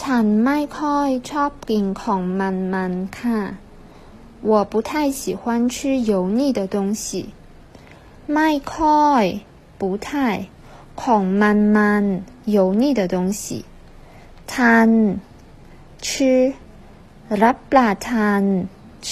ฉันไม่ค่อยชอบกินของมันค่ะ我不太喜欢吃油腻的东西ไม่ค่อย不太ของมัน油腻的东西ทาน吃รับประทาน吃